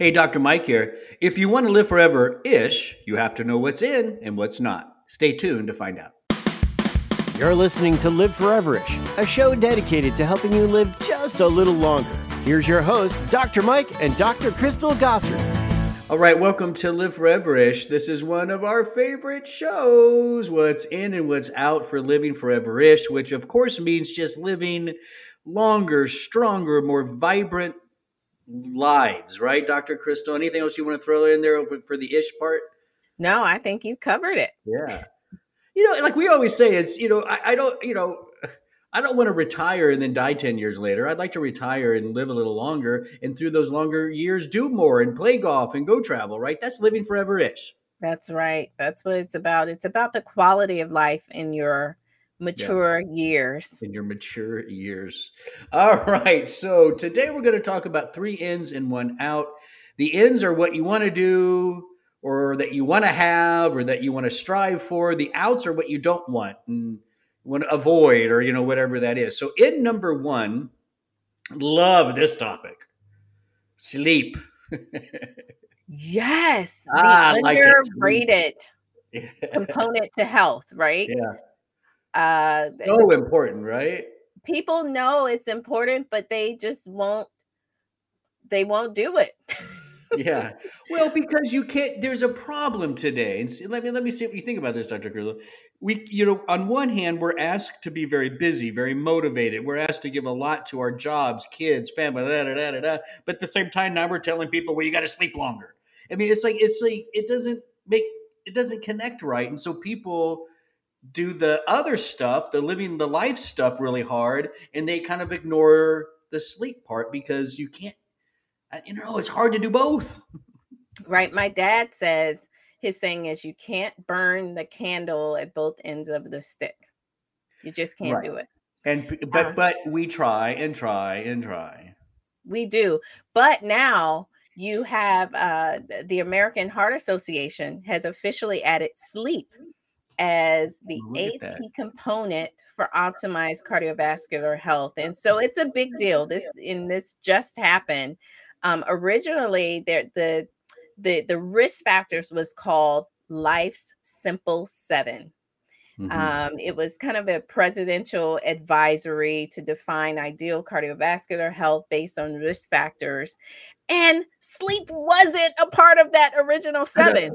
Hey, Dr. Mike here. If you want to live forever ish, you have to know what's in and what's not. Stay tuned to find out. You're listening to Live Foreverish, a show dedicated to helping you live just a little longer. Here's your hosts, Dr. Mike and Dr. Crystal Gossard. All right, welcome to Live Foreverish. This is one of our favorite shows. What's in and what's out for living foreverish, which of course means just living longer, stronger, more vibrant, lives, right, Dr. Crystal? Anything else you want to throw in there for the ish part? No, I think you covered it. Yeah. You know, like we always say, it's, you know, I, I don't, you know, I don't want to retire and then die 10 years later. I'd like to retire and live a little longer and through those longer years do more and play golf and go travel, right? That's living forever ish. That's right. That's what it's about. It's about the quality of life in your mature yeah. years. In your mature years. All right. So today we're going to talk about three ins and one out. The ins are what you want to do or that you want to have or that you want to strive for. The outs are what you don't want and want to avoid or, you know, whatever that is. So in number one, love this topic sleep. yes. The ah, underrated like component to health, right? Yeah uh, so important, right? People know it's important, but they just won't. They won't do it. yeah. Well, because you can't. There's a problem today, and see, let me let me see what you think about this, Dr. Curlo. We, you know, on one hand, we're asked to be very busy, very motivated. We're asked to give a lot to our jobs, kids, family, da da da da da. But at the same time, now we're telling people, well, you got to sleep longer. I mean, it's like it's like it doesn't make it doesn't connect right, and so people do the other stuff, the living the life stuff really hard, and they kind of ignore the sleep part because you can't, you know, it's hard to do both. Right. My dad says his saying is you can't burn the candle at both ends of the stick. You just can't right. do it. And but uh, but we try and try and try. We do. But now you have uh, the American Heart Association has officially added sleep as the eighth key component for optimized cardiovascular health. And so it's a big deal. This in this just happened. Um, originally, there the the the risk factors was called Life's Simple 7 mm-hmm. um, it was kind of a presidential advisory to define ideal cardiovascular health based on risk factors. And sleep wasn't a part of that original seven.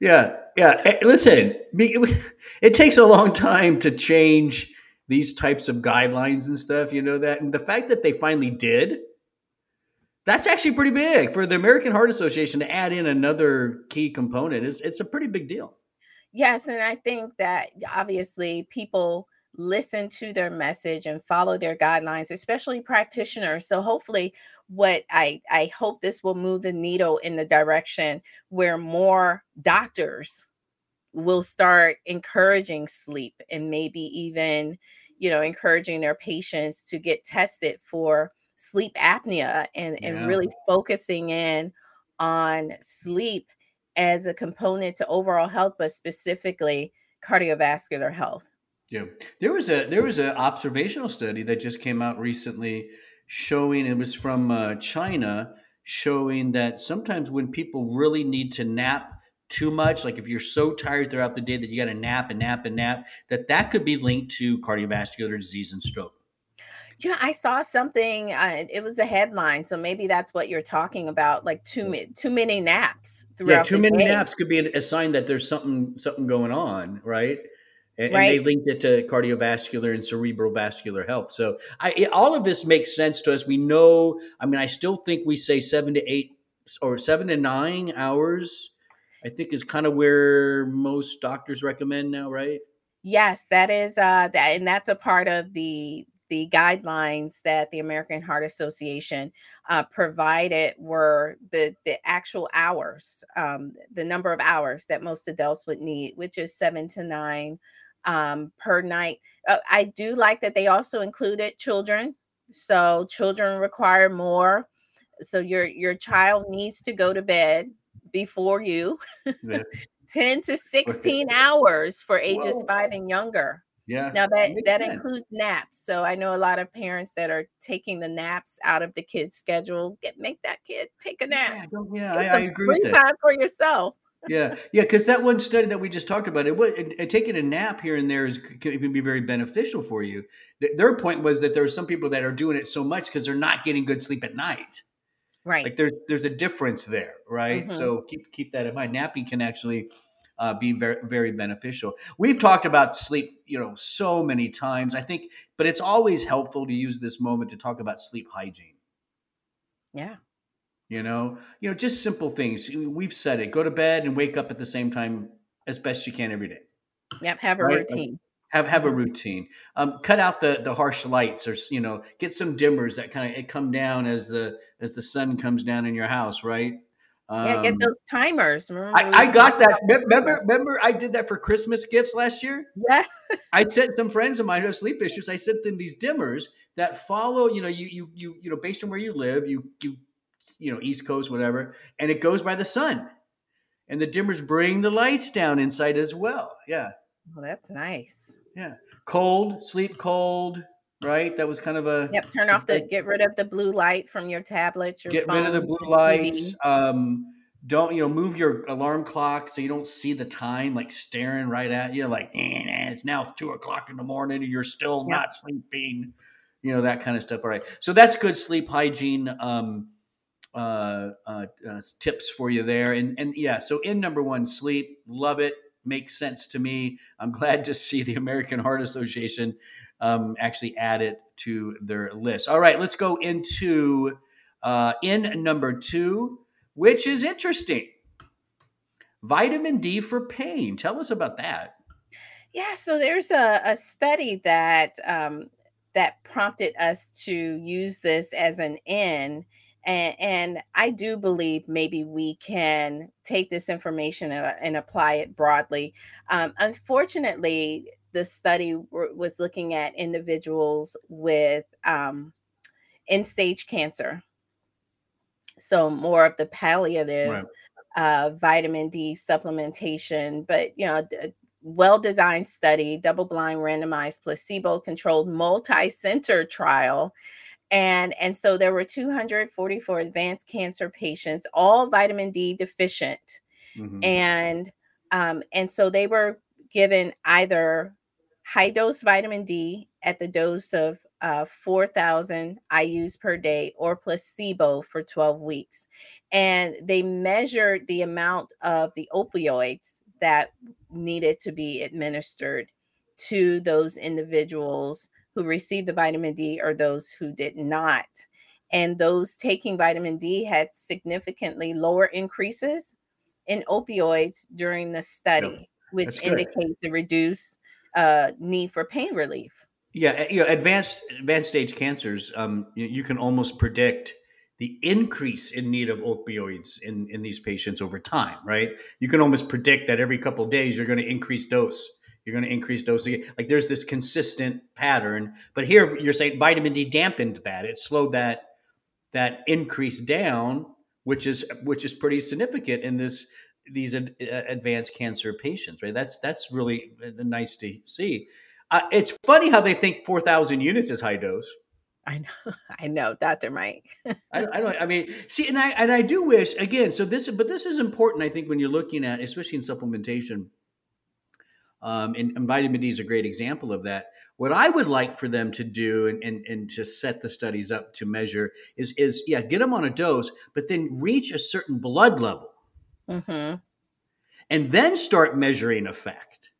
Yeah, yeah. Eh, listen, it takes a long time to change these types of guidelines and stuff. You know that, and the fact that they finally did, that's actually pretty big for the American Heart Association to add in another key component. is It's a pretty big deal. Yes, and I think that obviously people listen to their message and follow their guidelines, especially practitioners. So hopefully what I I hope this will move the needle in the direction where more doctors will start encouraging sleep and maybe even you know encouraging their patients to get tested for sleep apnea and yeah. and really focusing in on sleep as a component to overall health but specifically cardiovascular health yeah, there was a there was an observational study that just came out recently showing it was from uh, China showing that sometimes when people really need to nap too much like if you're so tired throughout the day that you got to nap and nap and nap that that could be linked to cardiovascular disease and stroke. Yeah i saw something uh, it was a headline so maybe that's what you're talking about like too, too many naps throughout yeah too many day. naps could be a sign that there's something something going on right and, right. and, they linked it to cardiovascular and cerebral vascular health. So I, it, all of this makes sense to us. We know. I mean, I still think we say seven to eight or seven to nine hours. I think is kind of where most doctors recommend now, right? Yes, that is uh that and that's a part of the the guidelines that the American Heart Association uh, provided were the the actual hours, um, the number of hours that most adults would need, which is seven to nine um, per night. Uh, I do like that they also included children. So children require more. So your your child needs to go to bed before you. Yeah. 10 to 16 hours for ages Whoa. 5 and younger. Yeah. Now that that includes naps. So I know a lot of parents that are taking the naps out of the kid's schedule. Get make that kid take a nap. Yeah, yeah I, I, agree with that. Time for yourself. Yeah, yeah, because that one study that we just talked about, it was it, taking a nap here and there is can be very beneficial for you. their point was that there are some people that are doing it so much because they're not getting good sleep at night. Right. Like there's there's a difference there, right? Mm-hmm. So keep keep that in mind. Napping can actually uh, be very very beneficial. We've talked about sleep, you know, so many times. I think, but it's always helpful to use this moment to talk about sleep hygiene. Yeah. You know, you know, just simple things. We've said it. Go to bed and wake up at the same time as best you can every day. Yep. Have a right? routine. Have have a routine. Um, cut out the the harsh lights, or you know, get some dimmers that kind of come down as the as the sun comes down in your house, right? Um, yeah, get um, those timers. I, I got that. Remember, remember, I did that for Christmas gifts last year. Yeah, I sent some friends of mine who have sleep issues. I sent them these dimmers that follow. You know, you you you you know, based on where you live, you you you know, East Coast, whatever, and it goes by the sun, and the dimmers bring the lights down inside as well. Yeah. Well, that's nice. Yeah, cold, sleep cold right? That was kind of a yep. Turn off the get rid of the blue light from your tablet. Your get phone, rid of the blue lights. Um, don't you know move your alarm clock so you don't see the time like staring right at you like eh, it's now two o'clock in the morning and you're still yep. not sleeping you know that kind of stuff all right so that's good sleep hygiene um, uh, uh, uh, tips for you there and and yeah so in number one sleep love it makes sense to me i'm glad to see the american heart association um, actually add it to their list. All right, let's go into uh, in number two, which is interesting. Vitamin D for pain. Tell us about that. Yeah, so there's a, a study that um, that prompted us to use this as an in. And, and, I do believe maybe we can take this information and, uh, apply it broadly. Um, unfortunately, the study w- was looking at individuals with um, end stage cancer. So more of the palliative right. uh, vitamin D supplementation, but you know, well designed study, double blind, randomized, placebo controlled, multi center trial. And, and so there were 244 advanced cancer patients, all vitamin D deficient. Mm-hmm. And um, and so they were given either high dose vitamin D at the dose of uh, 4,000 IUs per day or placebo for 12 weeks. And they measured the amount of the opioids that needed to be administered to those individuals who received the vitamin D or those who did not. And those taking vitamin D had significantly lower increases in opioids during the study, which indicates a reduced uh, need for pain relief. Yeah, you know, advanced advanced stage cancers, um, you, you, can almost predict the increase in need of opioids in in these patients over time, right? You can almost predict that every couple days you're going to increase dose. You're going to increase dose again. Like there's this consistent pattern, but here you're saying vitamin D dampened that. It slowed that that increase down, which is which is pretty significant in this these ad, advanced cancer patients, right? That's that's really uh, nice to see. Uh, it's funny how they think four thousand units is high dose. I know, I know, Doctor Mike. I, I, don't. I mean, see, and I and I do wish again. So this, but this is important. I think when you're looking at, especially in supplementation, um, and, and, vitamin D is a great example of that. What I would like for them to do and, and, and to set the studies up to measure is is yeah, get them on a dose, but then reach a certain blood level mm-hmm. and then start measuring effect.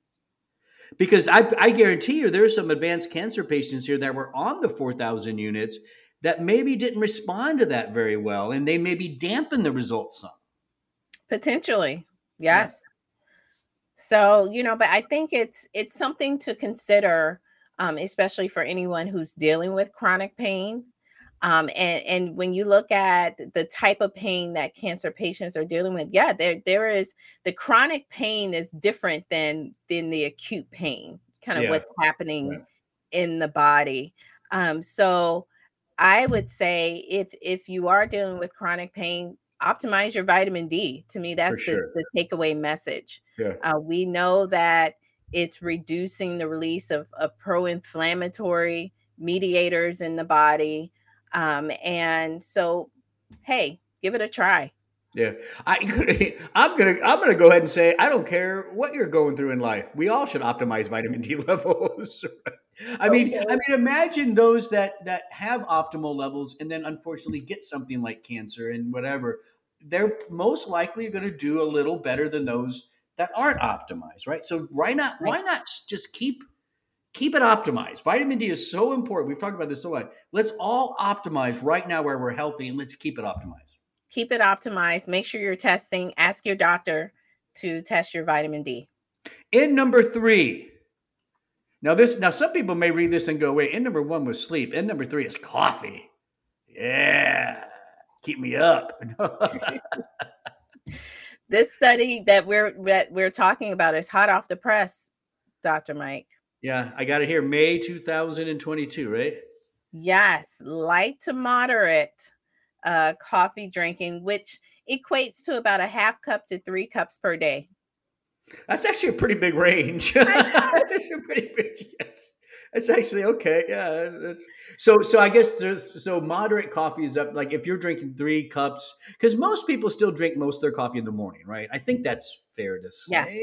Because I, I guarantee you, there are some advanced cancer patients here that were on the 4,000 units that maybe didn't respond to that very well, and they maybe dampen the results some. Potentially, yes. Yeah. So you know, but I think it's it's something to consider, um, especially for anyone who's dealing with chronic pain. Um, and and when you look at the type of pain that cancer patients are dealing with, yeah, there there is the chronic pain is different than than the acute pain, kind of yeah. what's happening in the body. Um, so I would say if if you are dealing with chronic pain, optimize your vitamin D. To me, that's the, the takeaway message. Yeah. Uh, we know that it's reducing the release of, of pro-inflammatory mediators in the body um, and so hey give it a try yeah, I, I'm gonna I'm gonna go ahead and say I don't care what you're going through in life. We all should optimize vitamin D levels. I mean, okay. I mean, imagine those that that have optimal levels and then unfortunately get something like cancer and whatever. They're most likely going to do a little better than those that aren't optimized, right? So why not why not just keep keep it optimized? Vitamin D is so important. We've talked about this so much. Let's all optimize right now where we're healthy and let's keep it optimized keep it optimized. Make sure you're testing. Ask your doctor to test your vitamin D. In number three. Now this now some people may read this and go, wait, in number one was sleep. In number three is coffee. Yeah. Keep me up. this study that we're that we're talking about is hot off the press, Dr. Mike. Yeah, I got it here. May 2022, right? Yes, light to moderate uh, coffee drinking, which equates to about a half cup to three cups per day. That's actually a pretty big range. That's a pretty big. Yes, that's actually okay. Yeah. So, so I guess so. Moderate coffee is up. Like if you're drinking three cups, because most people still drink most of their coffee in the morning, right? I think that's fair to say. Yes.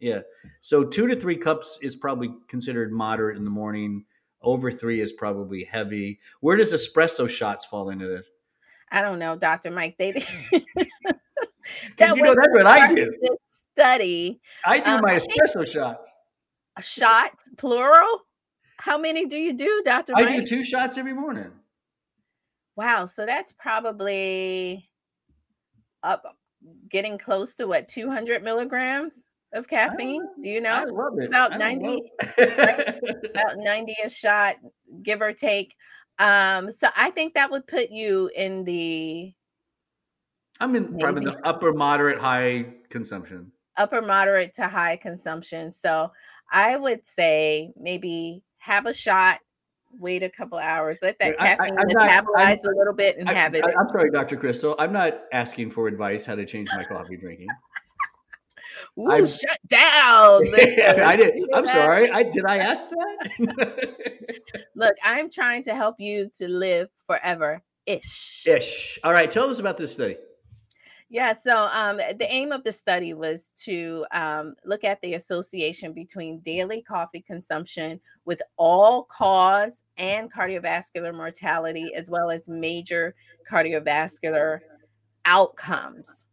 Yeah. So two to three cups is probably considered moderate in the morning. Over three is probably heavy. Where does espresso shots fall into this? I don't know, Dr. Mike. They that you know that's what I do. Study. I do um, my espresso shots. Shots, plural. How many do you do, Dr. I Mike? do two shots every morning. Wow, so that's probably up getting close to what 200 milligrams of caffeine. Do you know? I love it. About 90, right? about 90 a shot, give or take. Um, so I think that would put you in the I'm in probably the upper moderate high consumption. Upper moderate to high consumption. So I would say maybe have a shot, wait a couple hours, let that caffeine I, I, metabolize not, a little bit and I, have it. I'm sorry, Dr. Crystal. I'm not asking for advice how to change my coffee drinking. Ooh, I'm, shut down. I did. I'm sorry. I did. I ask that. Look, I'm trying to help you to live forever. Ish. Ish. All right. Tell us about this study. Yeah, so um, the aim of the study was to um, look at the association between daily coffee consumption with all cause and cardiovascular mortality, as well as major cardiovascular outcomes.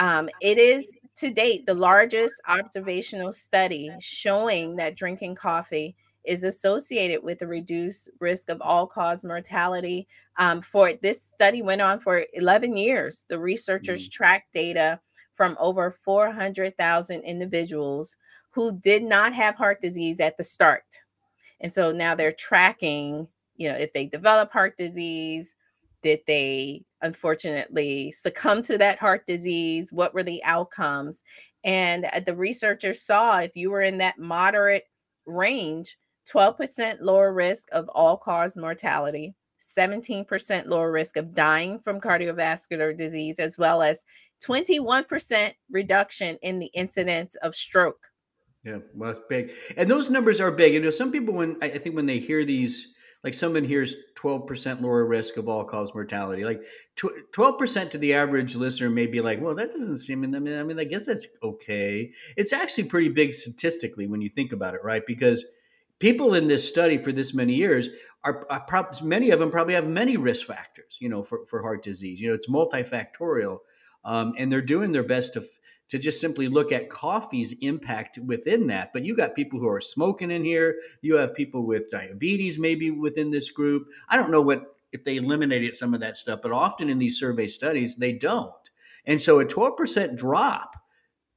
Um, it is to date the largest observational study showing that drinking coffee is associated with a reduced risk of all cause mortality. Um, for this study went on for 11 years. The researchers mm. tracked data from over 400,000 individuals who did not have heart disease at the start. And so now they're tracking, you know, if they develop heart disease, did they unfortunately succumb to that heart disease? What were the outcomes? And uh, the researchers saw if you were in that moderate range, 12% lower risk of all cause mortality, 17% lower risk of dying from cardiovascular disease, as well as 21% reduction in the incidence of stroke. Yeah, well, it's big. And those numbers are big. You know, some people, when I think when they hear these like someone hears 12% lower risk of all cause mortality like 12% to the average listener may be like well that doesn't seem i mean i mean i guess that's okay it's actually pretty big statistically when you think about it right because people in this study for this many years are, are probably many of them probably have many risk factors you know for, for heart disease you know it's multifactorial um, and they're doing their best to to just simply look at coffee's impact within that. But you got people who are smoking in here. You have people with diabetes maybe within this group. I don't know what if they eliminated some of that stuff, but often in these survey studies they don't. And so a 12% drop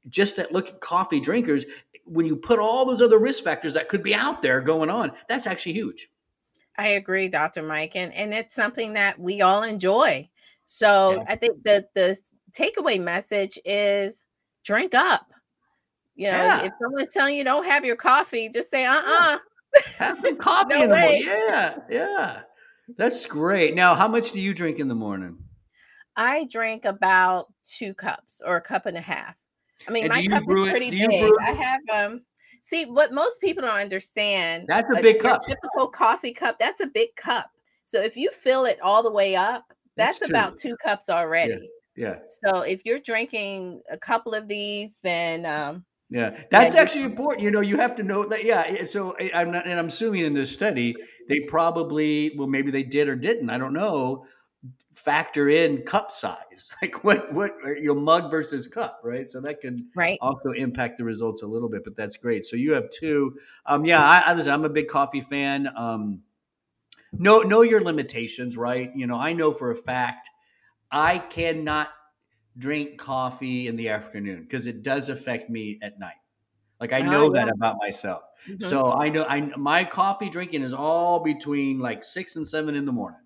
just at look at coffee drinkers when you put all those other risk factors that could be out there going on, that's actually huge. I agree, Dr. Mike, and and it's something that we all enjoy. So yeah. I think that the takeaway message is drink up. You know, yeah. if someone's telling you don't have your coffee, just say, uh uh-uh. uh Have some coffee no in the morning. Yeah, yeah. That's great. Now, how much do you drink in the morning? I drink about two cups or a cup and a half. I mean, and my cup is pretty big. I have um See, what most people don't understand. That's a, a big cup. typical coffee cup. That's a big cup. So if you fill it all the way up, that's, that's about two cups already. Yeah. yeah. So if you're drinking a couple of these, then um, yeah, that's actually important. You know, you have to know that. Yeah. So I'm not, and I'm assuming in this study, they probably, well, maybe they did or didn't. I don't know. Factor in cup size, like what what your mug versus cup, right? So that can right. also impact the results a little bit. But that's great. So you have two. Um, yeah, I, I listen. I'm a big coffee fan. Um, know know your limitations, right? You know, I know for a fact I cannot drink coffee in the afternoon because it does affect me at night. Like I know that about myself. Mm-hmm. So I know I my coffee drinking is all between like six and seven in the morning.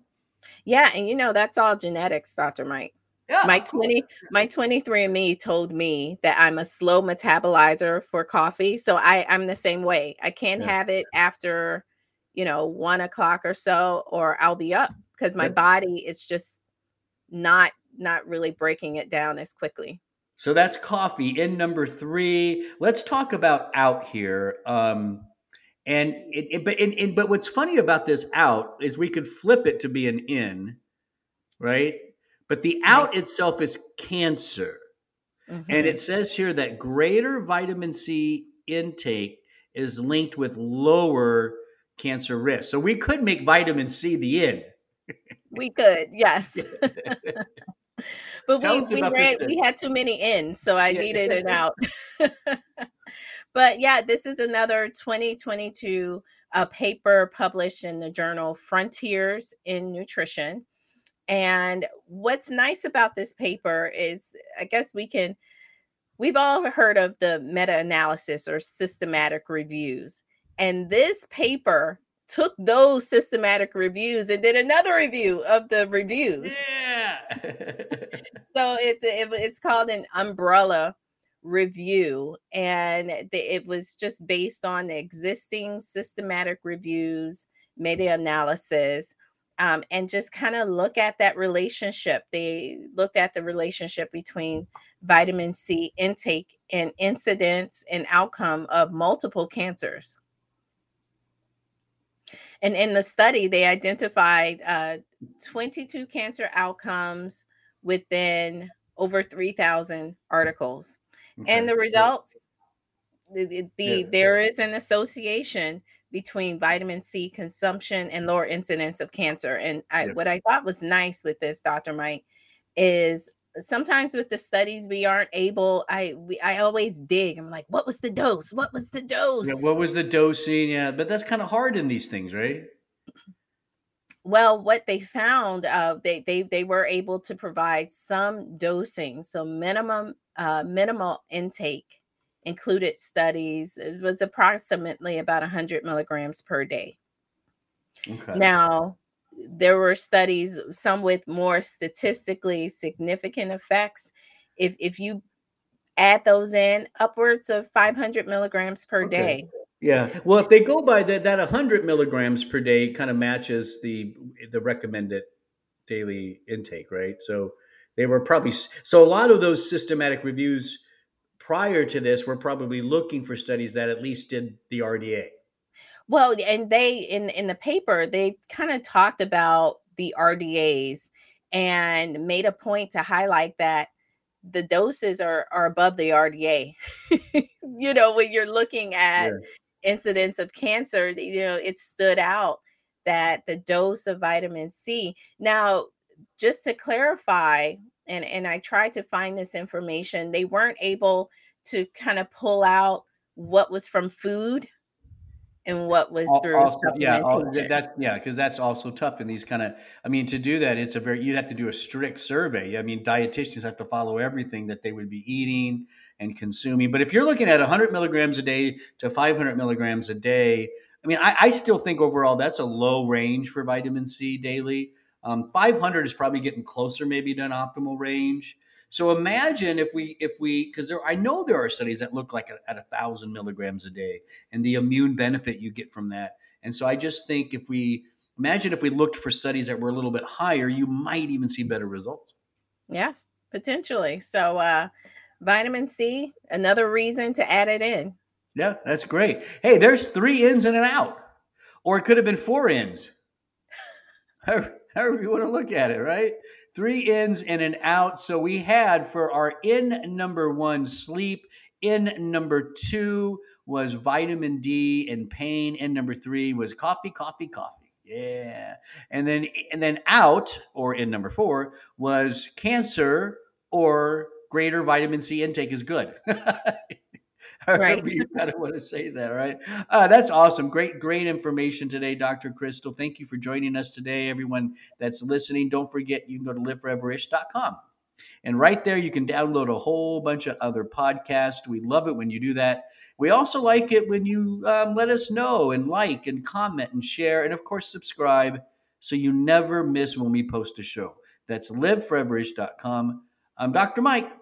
Yeah, and you know that's all genetics, Dr. Mike. Yeah, my 20 my 23andMe told me that I'm a slow metabolizer for coffee. So I, I'm the same way. I can't yeah. have it after, you know, one o'clock or so, or I'll be up because my yeah. body is just not not really breaking it down as quickly. So that's coffee. In number three, let's talk about out here. Um, and it, it but in, but what's funny about this out is we could flip it to be an in, right? But the out itself is cancer. Mm-hmm. And it says here that greater vitamin C intake is linked with lower cancer risk. So we could make vitamin C the in. we could, yes. but Tell we we, ran, we had too many in, so I yeah. needed an out. but yeah, this is another 2022 uh, paper published in the journal Frontiers in Nutrition. And what's nice about this paper is, I guess we can, we've all heard of the meta analysis or systematic reviews. And this paper took those systematic reviews and did another review of the reviews. Yeah. so it's it, it's called an umbrella review and the, it was just based on the existing systematic reviews meta-analysis um, and just kind of look at that relationship. They looked at the relationship between vitamin c intake and incidence and outcome of multiple cancers. And in the study, they identified uh, 22 cancer outcomes within over 3,000 articles. Okay. And the results, the, the, yeah. there is an association between vitamin C consumption and lower incidence of cancer. And I, yeah. what I thought was nice with this, Dr. Mike, is sometimes with the studies we aren't able i we, i always dig i'm like what was the dose what was the dose yeah, what was the dosing yeah but that's kind of hard in these things right well what they found uh, they, they they were able to provide some dosing so minimum uh, minimal intake included studies it was approximately about 100 milligrams per day okay. now there were studies, some with more statistically significant effects. If if you add those in, upwards of 500 milligrams per okay. day. Yeah. Well, if they go by that, that 100 milligrams per day kind of matches the the recommended daily intake, right? So they were probably so a lot of those systematic reviews prior to this were probably looking for studies that at least did the RDA. Well, and they in in the paper they kind of talked about the RDAs and made a point to highlight that the doses are are above the RDA. you know, when you're looking at yeah. Incidence of cancer, you know, it stood out that the dose of vitamin C. Now, just to clarify, and and I tried to find this information, they weren't able to kind of pull out what was from food and what was through also, yeah that's yeah because that's also tough in these kind of i mean to do that it's a very you'd have to do a strict survey i mean dietitians have to follow everything that they would be eating and consuming but if you're looking at 100 milligrams a day to 500 milligrams a day i mean i, I still think overall that's a low range for vitamin c daily um, 500 is probably getting closer maybe to an optimal range so imagine if we if we because there I know there are studies that look like a, at a thousand milligrams a day and the immune benefit you get from that. And so I just think if we imagine if we looked for studies that were a little bit higher, you might even see better results. Yes, potentially. So uh, vitamin C, another reason to add it in. Yeah, that's great. Hey, there's three ins and an out, or it could have been four ins. however, you want to look at it, right? Three ins and an out. So we had for our in number one, sleep. In number two was vitamin D and pain. In number three was coffee, coffee, coffee. Yeah. And then and then out or in number 4 was cancer or greater vitamin C intake is good. right. you kind of want to say that, right? Uh, that's awesome. Great, great information today, Dr. Crystal. Thank you for joining us today. Everyone that's listening, don't forget you can go to liveforeverish.com. And right there, you can download a whole bunch of other podcasts. We love it when you do that. We also like it when you um, let us know and like and comment and share, and of course, subscribe so you never miss when we post a show. That's liveforeverish.com. I'm Dr. Mike.